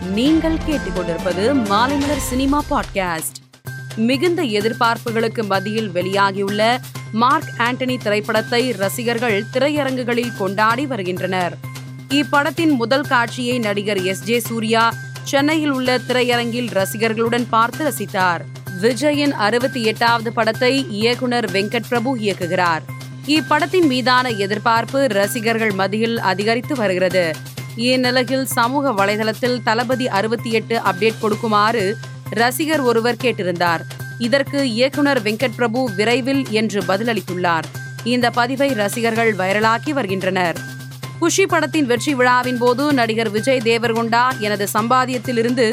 நீங்கள் கேட்டுக்கொண்டிருப்பது Maalaimalar cinema podcast. மிகுந்த எதிர்பார்ப்புகளுக்கு மத்தியில் வெளியாகியுள்ள மார்க் ஆண்டனி திரைப்படத்தை ரசிகர்கள் திரையரங்குகளில் கொண்டாடி வருகின்றனர். இப்படத்தின் முதல் காட்சியை நடிகர் எஸ் ஜே சூர்யா சென்னையில் உள்ள திரையரங்கில் ரசிகர்களுடன் பார்த்து ரசித்தார். விஜயின் அறுபத்தி எட்டாவது படத்தை இயக்குனர் வெங்கட் பிரபு இயக்குகிறார். இப்படத்தின் மீதான எதிர்பார்ப்பு ரசிகர்கள் மத்தியில் அதிகரித்து வருகிறது. இந்நிலையில் சமூக வலைதளத்தில் தளபதி அறுபத்தி எட்டு அப்டேட் கொடுக்குமாறு ரசிகர் ஒருவர் கேட்டிருந்தார். இதற்கு இயக்குனர் வெங்கட் பிரபு விரைவில் என்று பதிலளித்துள்ளார். இந்த பதிவை ரசிகர்கள் வைரலாக்கி வருகின்றனர். குஷி படத்தின் வெற்றி விழாவின் போது நடிகர் விஜய் தேவர்கொண்டா எனது சம்பாதியத்திலிருந்து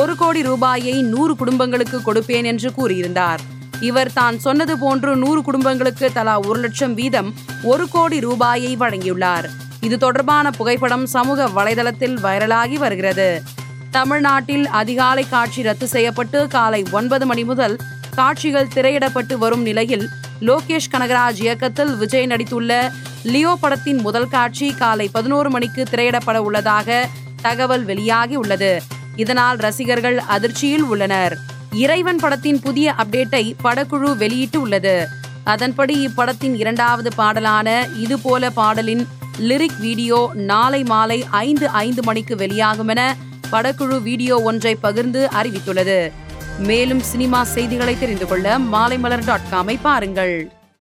ஒரு கோடி ரூபாயை நூறு குடும்பங்களுக்கு கொடுப்பேன் என்று கூறியிருந்தார். இவர் தான் சொன்னது போன்று நூறு குடும்பங்களுக்கு தலா ஒரு லட்சம் வீதம் ஒரு கோடி ரூபாயை வழங்கியுள்ளார். இது தொடர்பான புகைப்படம் சமூக வலைதளத்தில் வைரலாகி வருகிறது. தமிழ்நாட்டில் அதிகாலை காட்சி ரத்து செய்யப்பட்டு காலை ஒன்பது மணி முதல் காட்சிகள் திரையிடப்பட்டு வரும் நிலையில் லோகேஷ் கனகராஜ் இயக்கத்தில் விஜய் நடித்துள்ள லியோ படத்தின் முதல் காட்சி காலை பதினோரு மணிக்கு திரையிடப்பட உள்ளதாக தகவல் வெளியாகி உள்ளது. இதனால் ரசிகர்கள் அதிர்ச்சியில் உள்ளனர். இறைவன் படத்தின் புதிய அப்டேட்டை படக்குழு வெளியிட்டு உள்ளது. அதன்படி இப்படத்தின் இரண்டாவது பாடலான இது போல பாடலின் லிரிக் வீடியோ நாளை மாலை ஐந்து ஐந்து மணிக்கு வெளியாகும் என படக்குழு வீடியோ ஒன்றை பகிர்ந்து அறிவித்துள்ளது. மேலும் சினிமா செய்திகளை தெரிந்து கொள்ள மாலைமலர் டாட் காமை பாருங்கள்.